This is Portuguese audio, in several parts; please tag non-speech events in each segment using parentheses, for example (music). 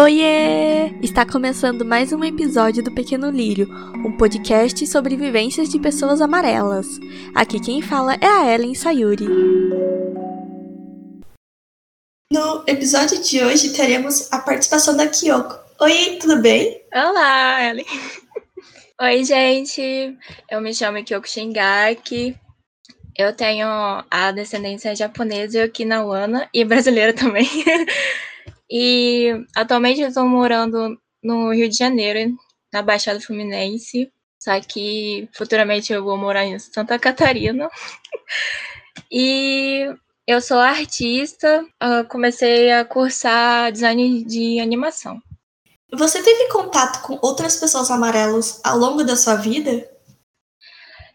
Oiê! Está começando mais um episódio do Pequeno Lírio, um podcast sobre vivências de pessoas amarelas. Aqui quem fala é a Ellen Sayuri. No episódio de hoje teremos a participação da Kyoko. Oi, tudo bem? Olá, Ellen. (laughs) Oi, gente. Eu me chamo Kyoko Shingaki. Eu tenho a descendência japonesa e okinawana e brasileira também. (laughs) e atualmente eu estou morando no Rio de Janeiro, na Baixada Fluminense. Só que futuramente eu vou morar em Santa Catarina. (laughs) e eu sou artista, comecei a cursar design de animação. Você teve contato com outras pessoas amarelas ao longo da sua vida?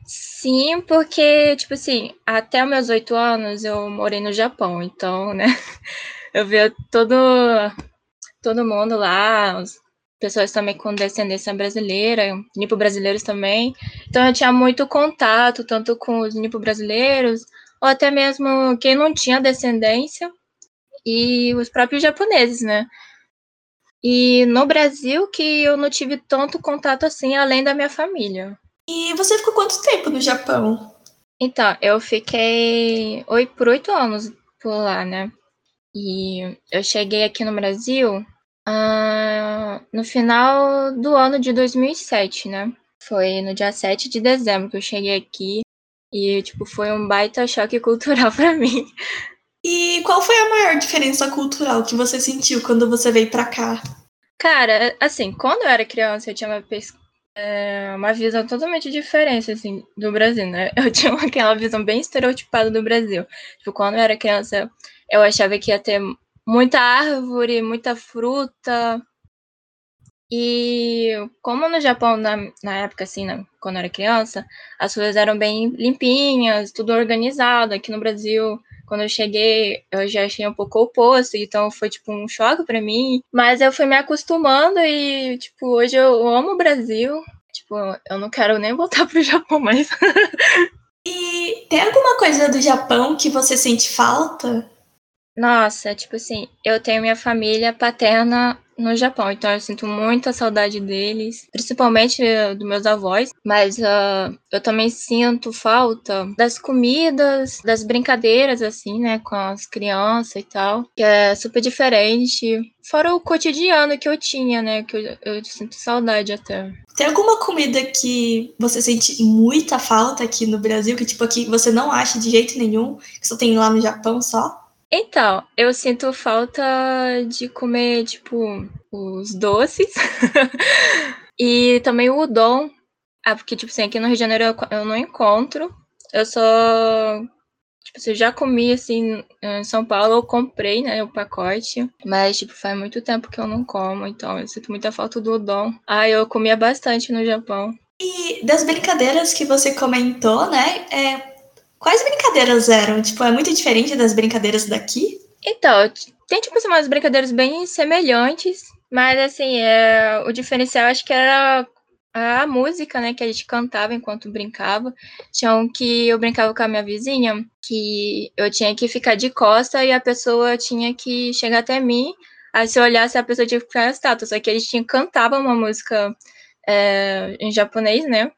Sim, porque, tipo assim, até os meus oito anos eu morei no Japão, então, né, (laughs) eu via todo, todo mundo lá, as pessoas também com descendência brasileira, nipo-brasileiros também, então eu tinha muito contato, tanto com os nipo-brasileiros, ou até mesmo quem não tinha descendência, e os próprios japoneses, né, e no Brasil que eu não tive tanto contato assim, além da minha família. E você ficou quanto tempo no Japão? Então, eu fiquei oito, por oito anos por lá, né? E eu cheguei aqui no Brasil uh, no final do ano de 2007, né? Foi no dia 7 de dezembro que eu cheguei aqui. E, tipo, foi um baita choque cultural (laughs) para mim. E qual foi a maior diferença cultural que você sentiu quando você veio para cá? Cara, assim, quando eu era criança, eu tinha uma é uma visão totalmente diferente, assim, do Brasil, né? (laughs) Eu tinha aquela visão bem estereotipada do Brasil. Tipo, quando eu era criança, eu achava que ia ter muita árvore, muita fruta. E como no Japão, na, na época, assim, né, quando eu era criança, as ruas eram bem limpinhas, tudo organizado. Aqui no Brasil, quando eu cheguei, eu já achei um pouco oposto, então foi tipo um choque para mim. Mas eu fui me acostumando e, tipo, hoje eu amo o Brasil. Tipo, eu não quero nem voltar (laughs) pro Japão mais. e tem alguma coisa do Japão que você sente falta? Nossa, tipo assim, eu tenho minha família paterna no Japão, então eu sinto muita saudade deles, principalmente uh, dos meus avós, mas uh, eu também sinto falta das comidas, das brincadeiras, assim, né, com as crianças e tal, que é super diferente, fora o cotidiano que eu tinha, né, que eu, eu sinto saudade até. Tem alguma comida que você sente muita falta aqui no Brasil, que tipo aqui você não acha de jeito nenhum, que só tem lá no Japão só? Então, eu sinto falta de comer, tipo, os doces. (laughs) e também o udon. Ah, porque, tipo assim, aqui no Rio de Janeiro eu, eu não encontro. Eu só. Tipo, eu já comi, assim, em São Paulo, eu comprei, né, o pacote. Mas, tipo, faz muito tempo que eu não como, então eu sinto muita falta do udon. Ah, eu comia bastante no Japão. E das brincadeiras que você comentou, né, é, Quais brincadeiras eram? Tipo, é muito diferente das brincadeiras daqui? Então, tem tipo assim, umas brincadeiras bem semelhantes, mas assim, é, o diferencial acho que era a música, né, que a gente cantava enquanto brincava. Tinha um que eu brincava com a minha vizinha, que eu tinha que ficar de costa e a pessoa tinha que chegar até mim. Aí se eu olhasse, a pessoa tinha que ficar na estátua. Só que a gente cantava uma música é, em japonês, né?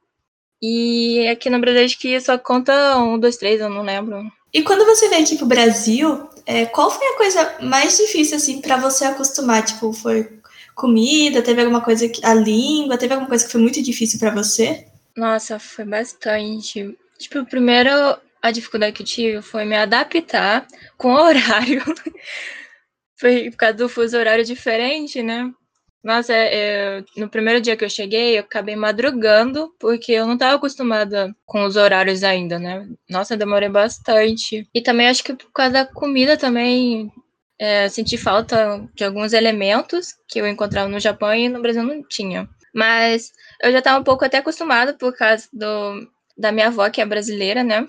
E aqui no Brasil acho que só conta um, dois, três, eu não lembro. E quando você veio aqui pro Brasil, é, qual foi a coisa mais difícil, assim, para você acostumar? Tipo, foi comida? Teve alguma coisa que. a língua? Teve alguma coisa que foi muito difícil para você? Nossa, foi bastante. Tipo, primeiro a dificuldade que eu tive foi me adaptar com o (laughs) horário. foi por causa do fuso horário diferente, né? Nossa, é, é, no primeiro dia que eu cheguei, eu acabei madrugando, porque eu não estava acostumada com os horários ainda, né? Nossa, demorei bastante. E também acho que por causa da comida também é, senti falta de alguns elementos que eu encontrava no Japão e no Brasil não tinha. Mas eu já estava um pouco até acostumada por causa do, da minha avó, que é brasileira, né?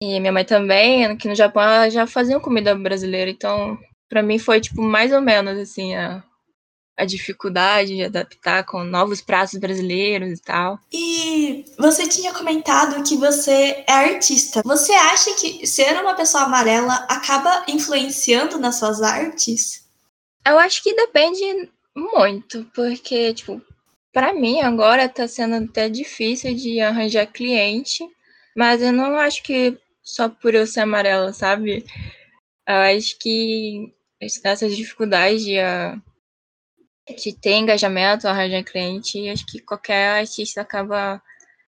E minha mãe também, aqui no Japão, ela já faziam comida brasileira, então para mim foi tipo mais ou menos assim a a dificuldade de adaptar com novos pratos brasileiros e tal. E você tinha comentado que você é artista. Você acha que ser uma pessoa amarela acaba influenciando nas suas artes? Eu acho que depende Muito, porque, tipo, para mim agora tá sendo até difícil de arranjar cliente, mas eu não acho que só por eu ser amarela, sabe? Eu acho que essas dificuldades de, uh, de ter engajamento, arranjar cliente, acho que qualquer artista acaba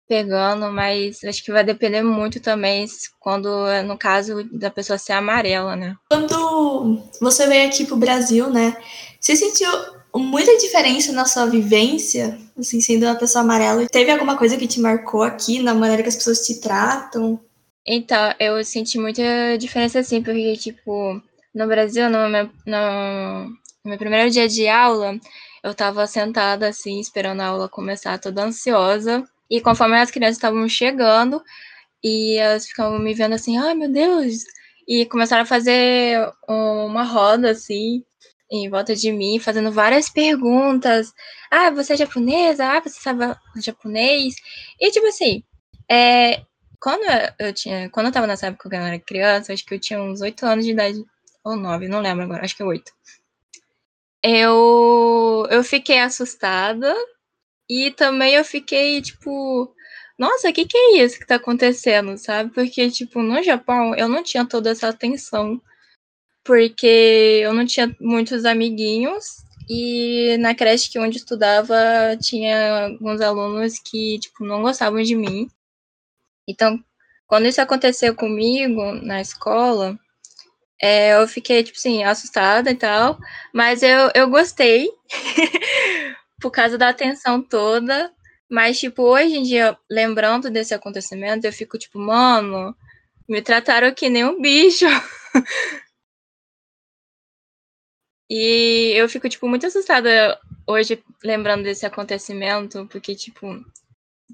pegando, mas acho que vai depender muito também quando, no caso da pessoa ser amarela, né? Quando você veio aqui pro Brasil, né? Você sentiu muita diferença na sua vivência, assim, sendo uma pessoa amarela? Teve alguma coisa que te marcou aqui na maneira que as pessoas te tratam? Então, eu senti muita diferença, assim, porque, tipo, no Brasil, no no, no meu primeiro dia de aula, eu tava sentada, assim, esperando a aula começar, toda ansiosa. E conforme as crianças estavam chegando, e elas ficavam me vendo assim, ai, meu Deus! E começaram a fazer uma roda, assim, em volta de mim, fazendo várias perguntas. Ah, você é japonesa? Ah, você sabe japonês? E tipo assim, é, quando eu tinha, quando eu tava nessa época que eu era criança, acho que eu tinha uns oito anos de idade, ou nove, não lembro agora, acho que oito. Eu, eu fiquei assustada e também eu fiquei, tipo, nossa, o que, que é isso que tá acontecendo, sabe? Porque, tipo, no Japão eu não tinha toda essa atenção porque eu não tinha muitos amiguinhos e na creche que onde estudava tinha alguns alunos que tipo não gostavam de mim. Então, quando isso aconteceu comigo na escola, é, eu fiquei tipo assim assustada e tal, mas eu, eu gostei (laughs) por causa da atenção toda. Mas, tipo, hoje em dia, lembrando desse acontecimento, eu fico tipo, mano, me trataram que nem um bicho. (laughs) E eu fico, tipo, muito assustada hoje lembrando desse acontecimento, porque, tipo,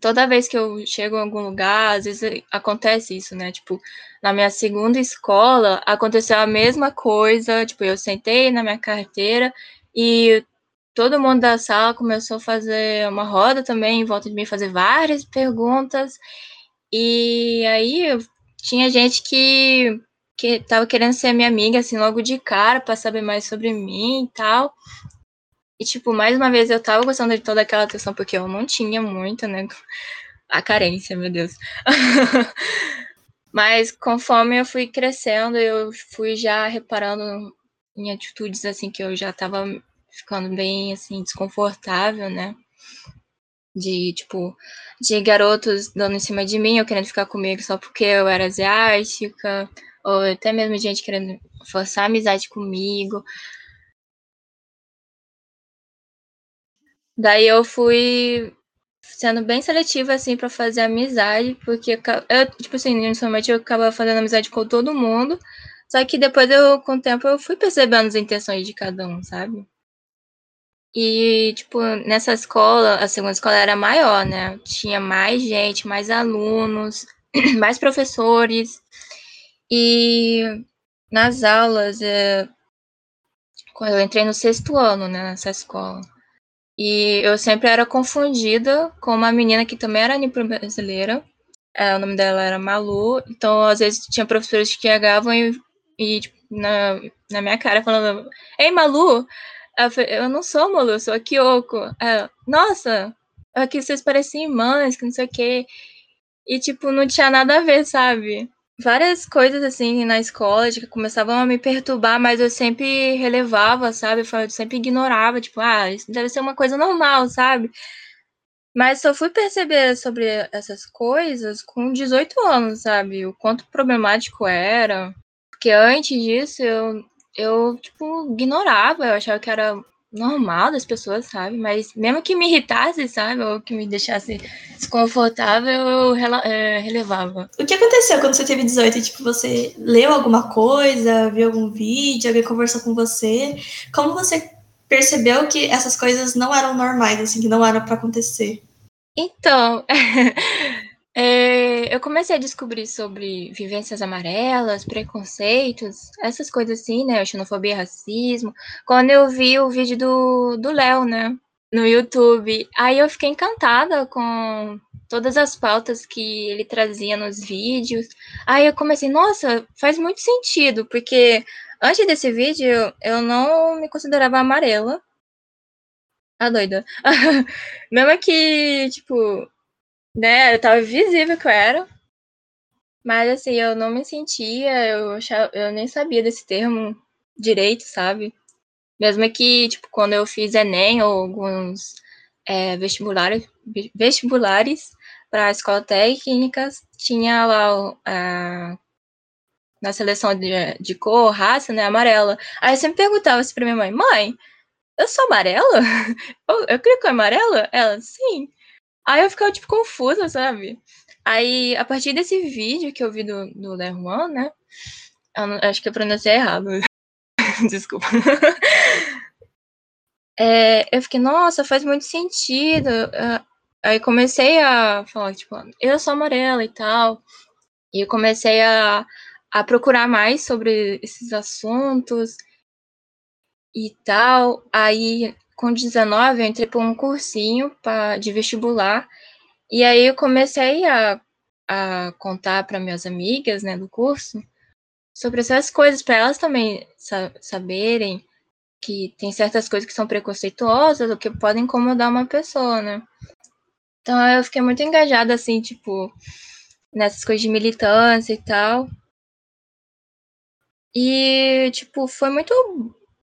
toda vez que eu chego em algum lugar, às vezes acontece isso, né? Tipo, na minha segunda escola, aconteceu a mesma coisa. Tipo, eu sentei na minha carteira e todo mundo da sala começou a fazer uma roda também em volta de mim, fazer várias perguntas. E aí tinha gente que que tava querendo ser minha amiga, assim, logo de cara, pra saber mais sobre mim e tal. E, tipo, mais uma vez eu tava gostando de toda aquela atenção, porque eu não tinha muito, né? (laughs) A carência, meu Deus. (laughs) Mas conforme eu fui crescendo, eu fui já reparando em atitudes, assim, que eu já tava ficando bem, assim, desconfortável, né? De, tipo, de garotos dando em cima de mim, eu querendo ficar comigo só porque eu era asiática ou até mesmo gente querendo forçar amizade comigo. Daí eu fui sendo bem seletiva, assim, para fazer amizade, porque eu, tipo assim, inicialmente eu acabava fazendo amizade com todo mundo, só que depois eu, com o tempo, eu fui percebendo as intenções de cada um, sabe? E, tipo, nessa escola, a segunda escola era maior, né? Tinha mais gente, mais alunos, (clears throat) mais professores. E nas aulas, é, quando eu entrei no sexto ano, né, nessa escola, e eu sempre era confundida com uma menina que também era nipo brasileira, é, o nome dela era Malu, então às vezes tinha professores que chegavam e, e tipo, na, na minha cara falando, Ei, Malu! Eu, falei, eu não sou Malu, eu sou a Kyoko. Nossa, aqui vocês parecem irmãs, que não sei o quê. E, tipo, não tinha nada a ver, sabe? Várias coisas assim na escola que começavam a me perturbar, mas eu sempre relevava, sabe? Eu sempre ignorava, tipo, ah, isso deve ser uma coisa normal, sabe? Mas só fui perceber sobre essas coisas com 18 anos, sabe? O quanto problemático era. Porque antes disso eu, eu tipo, ignorava, eu achava que era normal das pessoas, sabe? Mas mesmo que me irritasse, sabe? Ou que me deixasse desconfortável, eu é, relevava. O que aconteceu quando você teve 18? Tipo, você leu alguma coisa, viu algum vídeo, alguém conversou com você? Como você percebeu que essas coisas não eram normais, assim, que não eram para acontecer? Então, (laughs) É, eu comecei a descobrir sobre vivências amarelas, preconceitos, essas coisas assim, né? Xenofobia, racismo, quando eu vi o vídeo do, Léo, né? No YouTube. Aí eu fiquei encantada com todas as pautas que ele trazia nos vídeos. Aí eu comecei, nossa, faz muito sentido, porque antes desse vídeo eu não me considerava amarela. Ah, doida. (laughs) Mesmo que, tipo, né, eu tava visível que eu era. Mas assim, eu não me sentia, eu, achava, eu nem sabia desse termo direito, sabe? Mesmo que, tipo, quando eu fiz Enem ou alguns é, vestibulares, vestibulares para escola técnicas, tinha lá a, na seleção de, de cor, raça, né, amarela. Aí eu sempre perguntava assim pra minha mãe, mãe, eu sou amarela? (laughs) Eu, eu clico amarela? Ela, sim. Aí eu ficava, tipo, confusa, sabe? Aí, a partir desse vídeo que eu vi do, do Lerwan, né? Eu não, acho que eu pronunciei errado. (laughs) Desculpa. é, eu fiquei, nossa, faz muito sentido. Aí comecei a falar, tipo, eu sou amarela e tal. E eu comecei a, a procurar mais sobre esses assuntos e tal. Aí, com 19, eu entrei para um cursinho pra, de vestibular e aí eu comecei a, a contar para minhas amigas, né, do curso, sobre essas coisas, para elas também sa saberem que tem certas coisas que são preconceituosas ou que podem incomodar uma pessoa, né? Então eu fiquei muito engajada, assim, tipo, nessas coisas de militância e tal. E, tipo, foi muito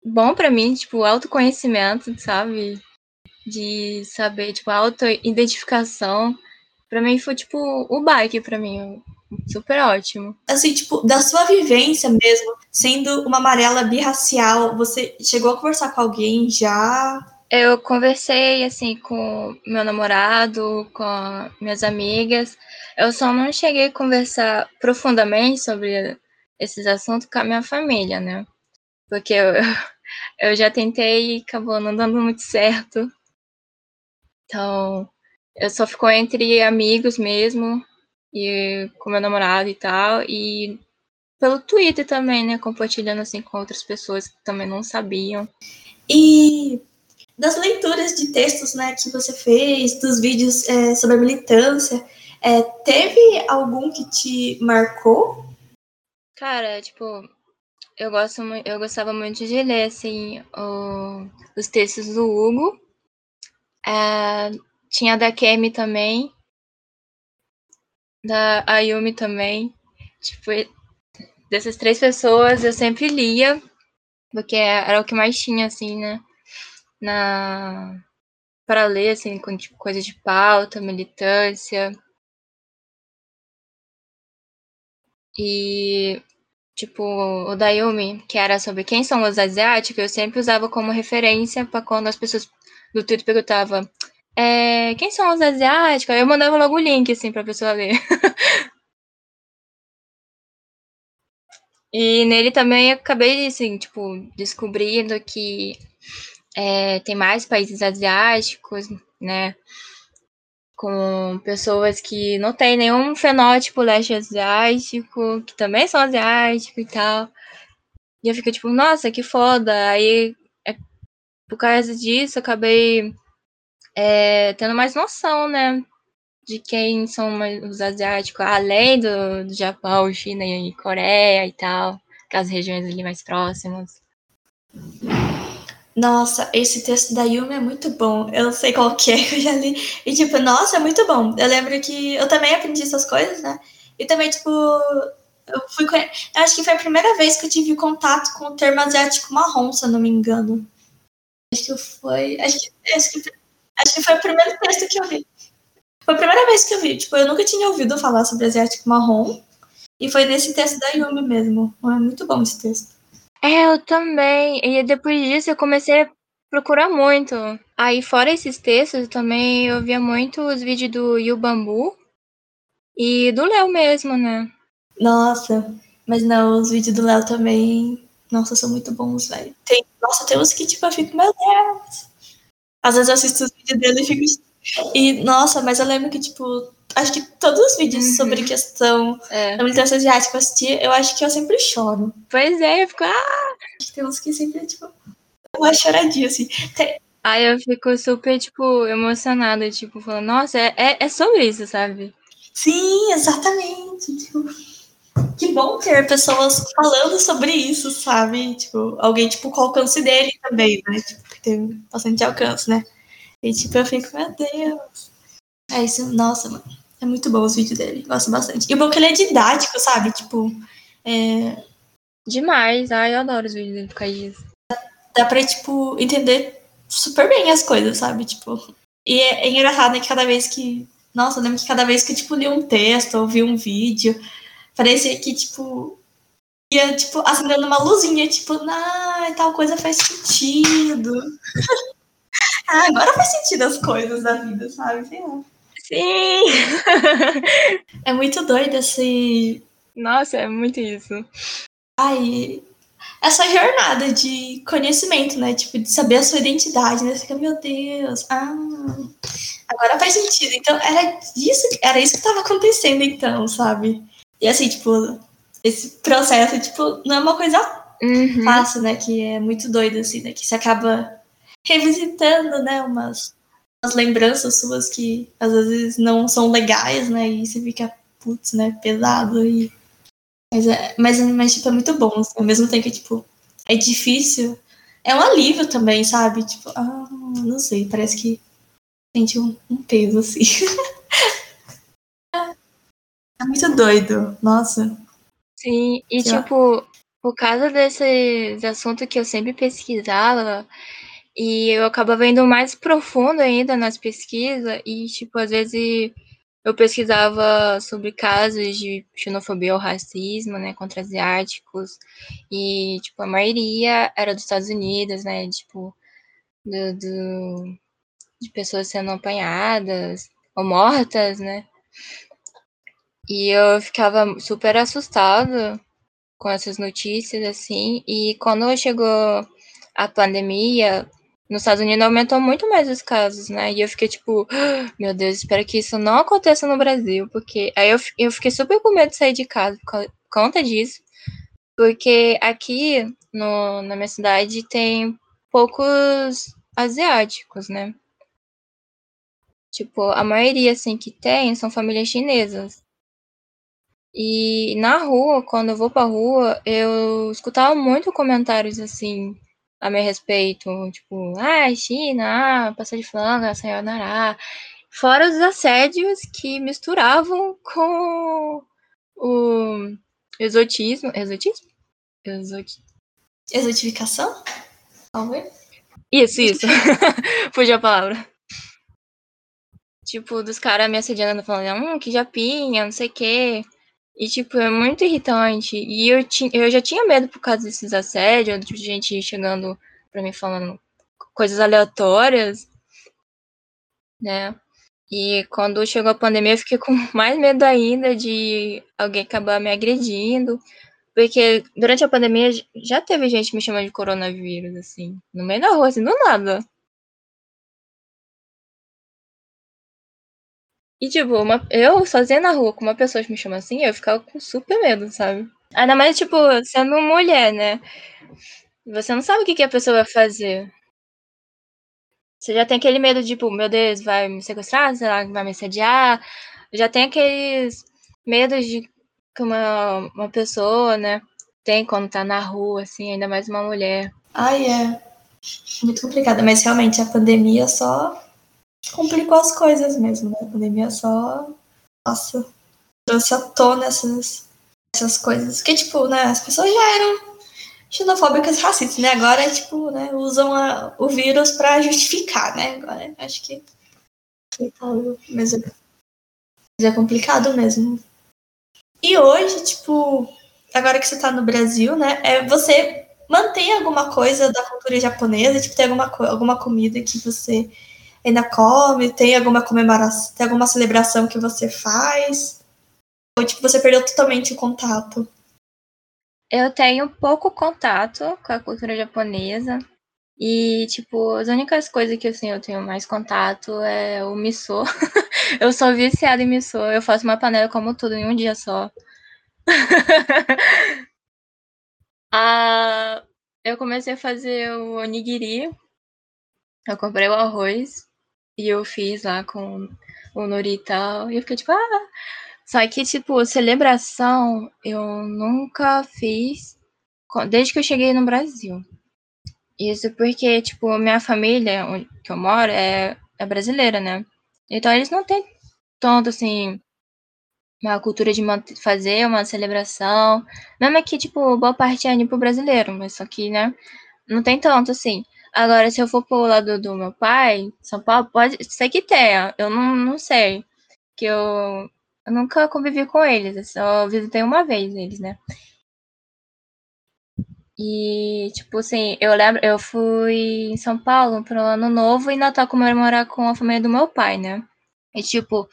bom para mim, tipo, autoconhecimento, sabe? de saber, tipo, auto-identificação. Pra mim foi, tipo, o bike, pra mim, super ótimo. Assim, tipo, da sua vivência mesmo, sendo uma amarela birracial, você chegou a conversar com alguém já? Eu conversei, assim, com meu namorado, com minhas amigas. Eu só não cheguei a conversar profundamente sobre esses assuntos com a minha família, né? Porque eu, (laughs) eu já tentei e acabou não dando muito certo. Então, eu só ficou entre amigos mesmo, e com meu namorado e tal, e pelo Twitter também, né? Compartilhando assim com outras pessoas que também não sabiam. E das leituras de textos né, que você fez, dos vídeos é, sobre a militância, é, teve algum que te marcou? Cara, tipo, eu gosto eu gostava muito de ler assim o, os textos do Hugo é, tinha da Kemi também. Da Ayumi também. Tipo, dessas três pessoas eu sempre lia, porque era o que mais tinha, assim, né? Na... Para ler, assim, com tipo, coisa de pauta, militância. E, tipo, o Dayumi, que era sobre quem são os asiáticos, eu sempre usava como referência para quando as pessoas do Twitter perguntava é, quem são os asiáticos? Eu mandava logo o link, assim, pra pessoa ler. (laughs) e nele também acabei, assim, tipo, descobrindo que é, tem mais países asiáticos, né? Com pessoas que não têm nenhum fenótipo leste asiático, que também são asiáticos e tal. E eu fico tipo, nossa, que foda. Aí por causa disso, acabei é, tendo mais noção, né? De quem são os asiáticos, além do, do Japão, China e Coreia e tal, aquelas regiões ali mais próximas. Nossa, esse texto da Yumi é muito bom. Eu não sei qual que é que (laughs) eu já li. E, tipo, nossa, é muito bom. Eu lembro que eu também aprendi essas coisas, né? E também, tipo, eu fui. Eu acho que foi a primeira vez que eu tive contato com o termo asiático marrom, se eu não me engano. Acho que foi. Acho que, acho que, acho que foi o primeiro texto que eu vi. Foi a primeira vez que eu vi. Tipo, eu nunca tinha ouvido falar sobre asiático marrom. E foi nesse texto da Yumi mesmo. É muito bom esse texto. É, eu também. E depois disso eu comecei a procurar muito. Aí, fora esses textos, também eu via muito os vídeos do Yu Bambu e do Léo mesmo, né? Nossa, mas não, os vídeos do Léo também nossa, são muito bons, velho. Tem, nossa, tem uns que, tipo, eu fico, meu Deus. Às vezes eu assisto os vídeos dele e fico. E, nossa, mas eu lembro que, tipo, acho que todos os vídeos uhum. sobre questão é. da militância asiática que eu assisti, eu acho que eu sempre choro. Pois é, eu fico, ah! Tem uns que sempre, tipo, uma choradinha, assim. Tem... Aí eu fico super, tipo, emocionada, tipo, falando, nossa, é, é, é sobre isso, sabe? Sim, exatamente. Tipo, que bom ter pessoas falando sobre isso, sabe? Tipo, alguém, tipo, com o alcance dele também, né? Tipo, tem bastante alcance, né? E tipo, eu fico, meu Deus. É isso, nossa, mano. É muito bom os vídeos dele. Gosto bastante. E o bom é que ele é didático, sabe? Tipo, é... Demais. Ai, eu adoro os vídeos dele por causa disso. Dá pra, tipo, entender super bem as coisas, sabe? Tipo. E é, é engraçado, né? Que cada vez que. Nossa, eu lembro que cada vez que eu, tipo, li um texto ou vi um vídeo, parecia que, tipo, ia, tipo, acendendo uma luzinha, tipo, ah, tal coisa faz sentido. (laughs) ah, agora faz sentido as coisas da vida, sabe? Sei lá. Sim! é muito doido esse. Nossa, é muito isso. Ai, essa jornada de conhecimento, né? Tipo, de saber a sua identidade, né? Você fica, meu Deus, ah, agora faz sentido. Então, era isso, era isso que estava acontecendo, então, sabe? E assim, tipo, esse processo, tipo, não é uma coisa uhum. fácil, né? Que é muito doido, assim, né? Que você acaba revisitando, né? Umas, umas lembranças suas que às vezes não são legais, né? E você fica, putz, né? Pesado e mas, é, mas, mas, tipo, é muito bom, assim, ao mesmo tempo que, tipo, é difícil. É um alívio também, sabe? Tipo, ah, não sei, parece que sente um, um peso, assim. (laughs) é muito doido, nossa. Sim, e que tipo, por causa desse, desse assunto que eu sempre pesquisava, e eu acabava indo mais profundo ainda nas pesquisas, e, tipo, às vezes eu pesquisava sobre casos de xenofobia ou racismo, né, contra asiáticos, e, tipo, a maioria era dos Estados Unidos, né, tipo, do, do, de pessoas sendo apanhadas ou mortas, né, e eu ficava super assustada com essas notícias, assim, e quando chegou a pandemia, nos Estados Unidos aumentou muito mais os casos, né? E eu fiquei tipo, (gasps) meu Deus, espero que isso não aconteça no Brasil, porque aí eu, eu fiquei super com medo de sair de casa por conta disso, porque aqui no, na minha cidade tem poucos asiáticos, né? Tipo, a maioria, assim, que tem são famílias chinesas. E na rua, quando eu vou pra rua, eu escutava muito comentários, assim, a meu respeito, tipo, ah, China, ah, passa de flanga, sayonara. Fora os assédios que misturavam com o exotismo. Exotismo? Exot... Exotificação? Talvez? Isso, isso. (laughs) Fugiu a palavra. Tipo, dos caras me assediando, falando, hum, que japinha, não sei o quê. E, tipo, é muito irritante. E eu, ti, eu já tinha medo por causa desses assédios, de gente chegando pra mim falando coisas aleatórias, né? E quando chegou a pandemia, eu fiquei (laughs) com mais medo ainda de alguém acabar me agredindo. Porque durante a pandemia já teve gente me chamando de coronavírus, assim, no meio da rua, assim, do nada. E, tipo, uma, eu sozinha na rua com uma pessoa que me chama assim, eu ficava com super medo, sabe? Ainda mais, tipo, sendo mulher, né? Você não sabe o que, que a pessoa vai fazer. Você já tem aquele medo, tipo, meu Deus, vai me sequestrar, sei lá, vai me sediar. Já tem aqueles medos de que uma, uma pessoa, né, tem quando tá na rua, assim, ainda mais uma mulher. Ai, é. Muito complicado, mas realmente a pandemia só complicou as coisas mesmo, né? A pandemia só, nossa, trouxe à tona essas, essas coisas. Que, tipo, né, as pessoas já eram xenofóbicas racistas, né? Agora, tipo, né, usam a, o vírus para justificar, né? Agora, acho que... Mas é, mas é complicado mesmo. E hoje, tipo, agora que você tá no Brasil, né, é, você mantém alguma coisa da cultura japonesa? Tipo, tem alguma, alguma comida que você ainda come? Tem alguma comemoração, tem alguma celebração que você faz? Ou tipo, você perdeu totalmente o contato? Eu tenho pouco contato com a cultura japonesa. E, tipo, as únicas coisas que assim, eu tenho mais contato é o miso. (laughs) eu sou viciada em miso. Eu faço uma panela como tudo em um dia só. (laughs) ah, eu comecei a fazer o onigiri. Eu comprei o arroz. E eu fiz lá com o nori e tal. E eu fiquei tipo, ah. Só que, tipo, celebração eu nunca fiz desde que eu cheguei no Brasil. Isso porque, tipo, minha família, onde que eu moro, é é brasileira, né? Então eles não têm tanto assim uma cultura de fazer uma celebração. Mesmo que, tipo, boa parte é pro brasileiro, mas só que, né, não tem tanto assim. Agora, se eu for pro lado do meu pai, São Paulo, pode ser que tenha. Eu não, não sei. Que eu, eu nunca convivi com eles. Eu só visitei uma vez eles, né? E, tipo assim, eu lembro, eu fui em São Paulo pro ano novo e Natal comemorar com a família do meu pai, né? E, tipo,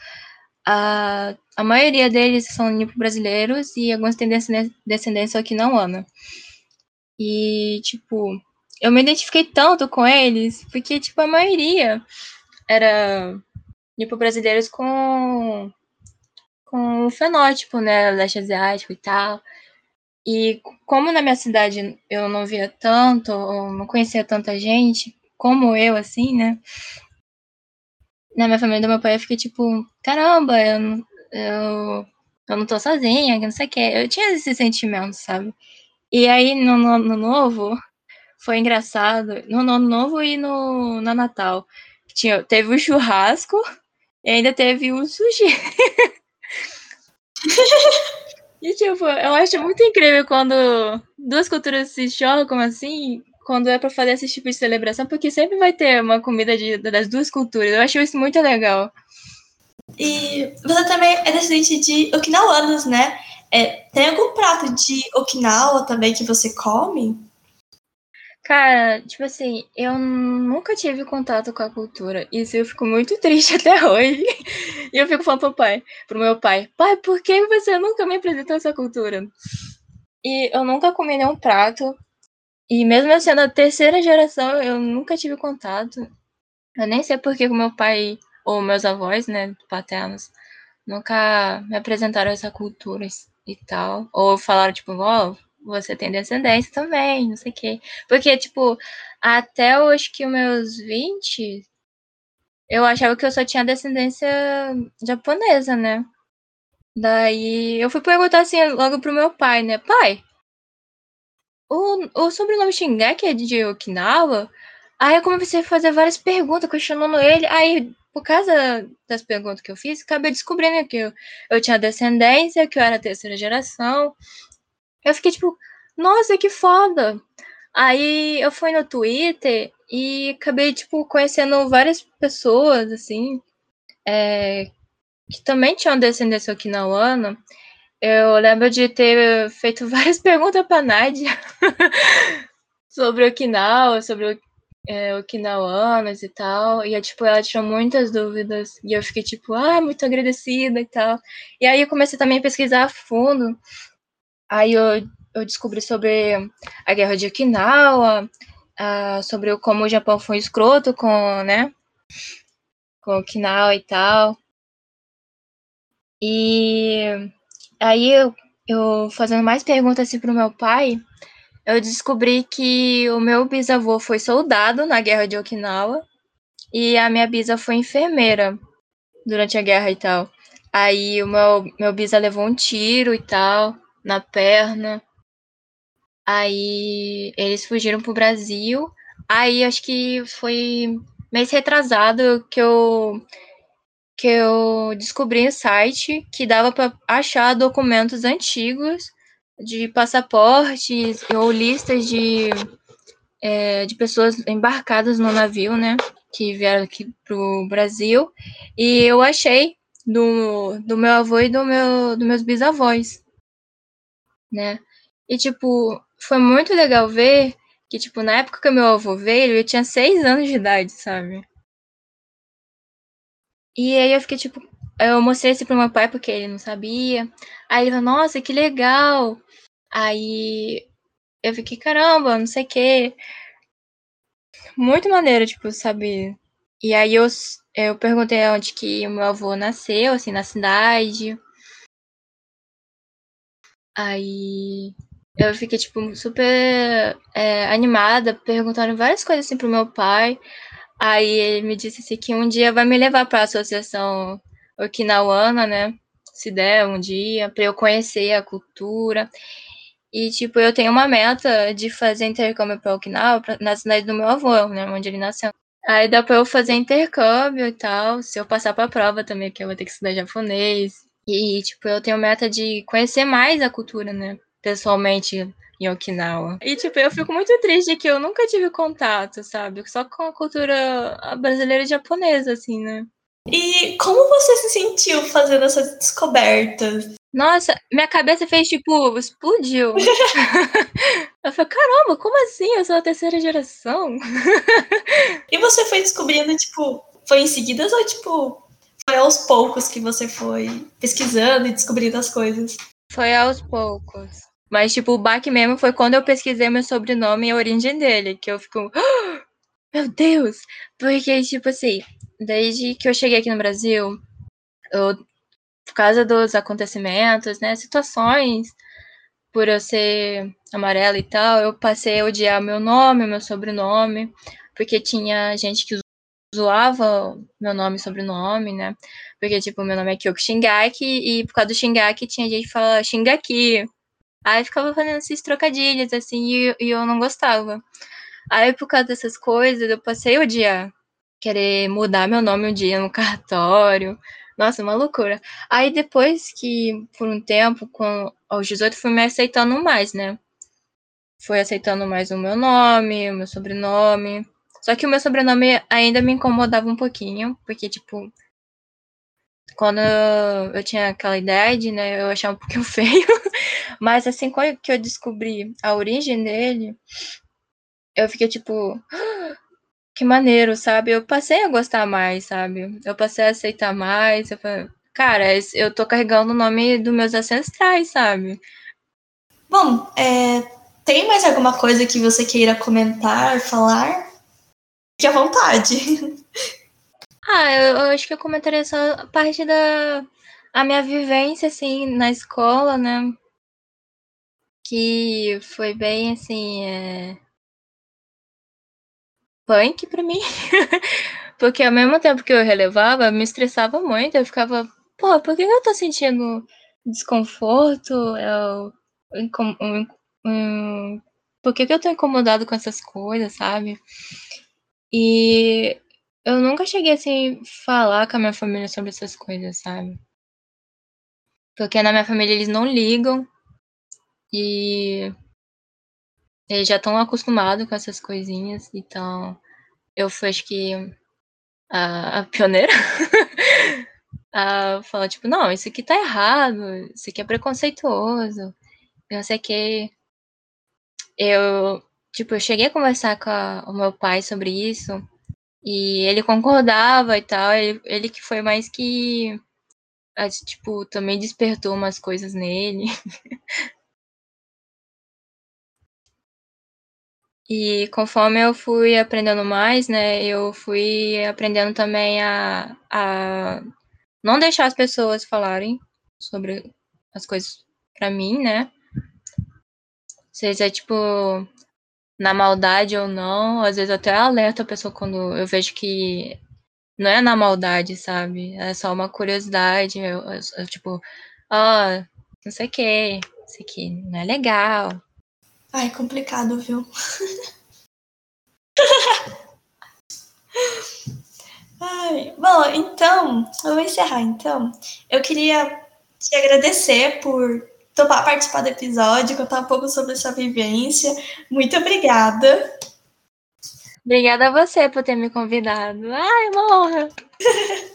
a, a maioria deles são nipo-brasileiros e alguns têm descendência aqui não Ana. E, tipo, eu me identifiquei tanto com eles, porque, tipo, a maioria era nipo-brasileiros com, com o fenótipo, né, leste asiático e tal. E como na minha cidade eu não via tanto, não conhecia tanta gente, como eu, assim, né? Na minha família do meu pai eu fiquei tipo, caramba, eu, eu, eu não tô sozinha, que não sei o que. Eu tinha esse sentimento, sabe? E aí no, no, no novo, foi engraçado. No ano novo e no, no Natal. Tinha, teve o churrasco e ainda teve o sushi. (laughs) E, tipo, eu acho muito incrível quando duas culturas se chocam assim, quando é pra fazer esse tipo de celebração, porque sempre vai ter uma comida de, das duas culturas. Eu acho isso muito legal. E você também é descendente de okinawanos, né? É, tem algum prato de Okinawa também que você come? Cara, tipo assim, eu nunca tive contato com a cultura. Isso eu fico muito triste (laughs) até hoje. E eu fico falando pro pai, pro meu pai, pai, por que você nunca me apresentou essa cultura? E eu nunca comi nenhum prato. E mesmo sendo a terceira geração, eu nunca tive contato. Eu nem sei por que o meu pai ou meus avós, né, paternos, nunca me apresentaram essa cultura e tal. Ou falaram, tipo, ó, oh, você tem descendência também, não sei o quê. Porque, tipo, até eu acho que os meus 20, eu achava que eu só tinha descendência japonesa, né? Daí eu fui perguntar assim logo pro meu pai, né? Pai, o, o sobrenome Shingeki é de Okinawa? Aí eu comecei a fazer várias perguntas, questionando ele. Aí, por causa das perguntas que eu fiz, acabei descobrindo que eu, eu tinha descendência, que eu era terceira geração. Eu fiquei tipo, nossa, que foda! Aí eu fui no Twitter e acabei, tipo, conhecendo várias pessoas, assim, é, que também tinham descendência okinawana. Eu lembro de ter feito (laughs) várias perguntas pra Nádia (laughs) sobre Okinawa, sobre é, okinawanos e tal. E, tipo, ela tinha muitas dúvidas. E eu fiquei, tipo, ah, muito agradecida e tal. E aí eu comecei também a pesquisar a fundo Aí eu, eu descobri sobre a guerra de Okinawa, uh, sobre como o Japão foi escroto com, né, com Okinawa e tal. E aí eu, eu fazendo mais perguntas assim pro meu pai, eu descobri que o meu bisavô foi soldado na guerra de Okinawa e a minha bisa foi enfermeira durante a guerra e tal. Aí o meu, meu bisa levou um tiro e tal na perna. Aí eles fugiram pro Brasil. Aí acho que foi mês retrasado que eu que eu descobri um site que dava para achar documentos antigos de passaportes ou listas de, é, de pessoas embarcadas no navio, né? Que vieram aqui pro Brasil. E eu achei do, do meu avô e do meu, dos meus bisavós né? E, tipo, foi muito legal ver que, tipo, na época que meu avô veio, eu tinha seis anos de idade, sabe? E aí eu fiquei, tipo, eu mostrei isso pro meu pai porque ele não sabia. Aí ele falou, nossa, que legal. Aí eu fiquei, caramba, não sei o quê. Muito maneiro, tipo, sabe? E aí eu, eu perguntei onde que o meu avô nasceu, assim, na cidade. Aí eu fiquei, tipo, super é, animada, perguntando várias coisas assim pro meu pai. Aí ele me disse assim, que um dia vai me levar para a associação Okinawana, né? Se der um dia, para eu conhecer a cultura. E, tipo, eu tenho uma meta de fazer intercâmbio para Okinawa, pra, na cidade do meu avô, né? Onde ele nasceu. Aí dá pra eu fazer intercâmbio e tal. Se eu passar pra prova também, que eu vou ter que estudar japonês. E, tipo, eu tenho meta de conhecer mais a cultura, né? Pessoalmente, em Okinawa. E, tipo, eu fico muito triste que eu nunca tive contato, sabe? Só com a cultura brasileira e japonesa, assim, né? E como você se sentiu fazendo essas descobertas? Nossa, minha cabeça fez tipo, explodiu. (laughs) (laughs) eu falei, caramba, como assim? Eu sou a terceira geração. e você foi descobrindo, tipo, foi em seguida ou tipo, foi aos poucos que você foi pesquisando e descobrindo as coisas? Foi aos poucos. Mas, tipo, o baque mesmo foi quando eu pesquisei meu sobrenome e a origem dele, que eu fico. meu Deus! Porque, tipo assim, desde que eu cheguei aqui no Brasil, eu por causa dos acontecimentos, né, situações, por eu ser amarela e tal, eu passei a odiar meu nome, meu sobrenome, porque tinha gente que zoava meu nome e sobrenome, né? Porque, tipo, meu nome é Kyoko Shingaki, e por causa do Shingaki tinha gente que fala Shingaki. Aí ficava fazendo esses trocadilhos, assim, e, e eu não gostava. Aí, por causa dessas coisas, eu passei a odiar. Querer mudar meu nome um dia no cartório, nossa, uma loucura. Aí depois que, por um tempo, com aos 18, fui me aceitando mais, né? Fui aceitando mais o meu nome, o meu sobrenome. Só que o meu sobrenome ainda me incomodava um pouquinho, porque, tipo, quando eu tinha aquela idade, né, eu achava um pouquinho (laughs) feio. Mas assim que eu descobri a origem dele, eu fiquei tipo, que maneiro, sabe? Eu passei a gostar mais, sabe? Eu passei a aceitar mais. Eu falei, cara, eu tô carregando o nome dos meus ancestrais, sabe? Bom, é, tem mais alguma coisa que você queira comentar, falar? Fique à vontade. Ah, eu, eu acho que eu comentaria só a parte da a minha vivência, assim, na escola, né? Que foi bem, assim, é punk pra mim. (laughs) Porque ao mesmo tempo que eu relevava, me estressava muito. Eu ficava, pô, por que eu tô sentindo desconforto? Eu, um, um, por que, que eu tô incomodado com essas coisas, sabe? E eu nunca cheguei assim falar com a minha família sobre essas coisas, sabe? Porque na minha família eles não ligam e eles já estão acostumados com essas coisinhas, então eu fui, acho que, a, a pioneira (laughs) a falar, tipo, não, isso aqui tá errado, isso aqui é preconceituoso, não sei o que. Eu, tipo, eu cheguei a conversar com a, o meu pai sobre isso, e ele concordava e tal, ele, ele que foi mais que, tipo, também despertou umas coisas nele. (laughs) E conforme eu fui aprendendo mais, né, eu fui aprendendo também a, a não deixar as pessoas falarem sobre as coisas para mim, né? Seja tipo na maldade ou não, às vezes eu até alerto a pessoa quando eu vejo que não é na maldade, sabe? É só uma curiosidade, eu, eu, eu tipo, ó, oh, não sei o que, isso aqui não é legal, Ai, complicado, viu? (laughs) Ai, bom, então, eu vou encerrar então. Eu queria te agradecer por topar participar do episódio, contar um pouco sobre sua vivência. Muito obrigada. Obrigada a você por ter me convidado. Ai, morra! (laughs)